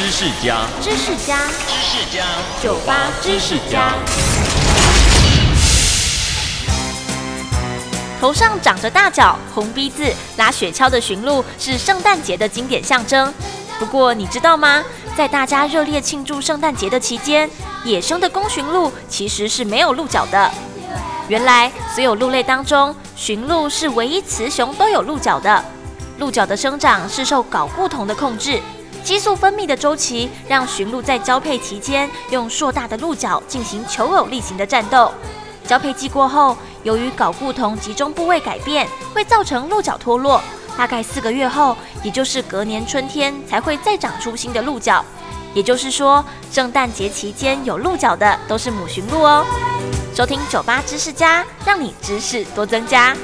知识家，知识家，知识家，酒吧知识家。头上长着大角、红鼻子、拉雪橇的驯鹿是圣诞节的经典象征。不过你知道吗？在大家热烈庆祝圣诞节的期间，野生的公驯鹿其实是没有鹿角的。原来，所有鹿类当中，驯鹿是唯一雌雄都有鹿角的。鹿角的生长是受睾固酮的控制，激素分泌的周期让驯鹿在交配期间用硕大的鹿角进行求偶例行的战斗。交配季过后，由于睾固酮集中部位改变，会造成鹿角脱落。大概四个月后，也就是隔年春天，才会再长出新的鹿角。也就是说，圣诞节期间有鹿角的都是母驯鹿哦。收听酒吧知识家，让你知识多增加。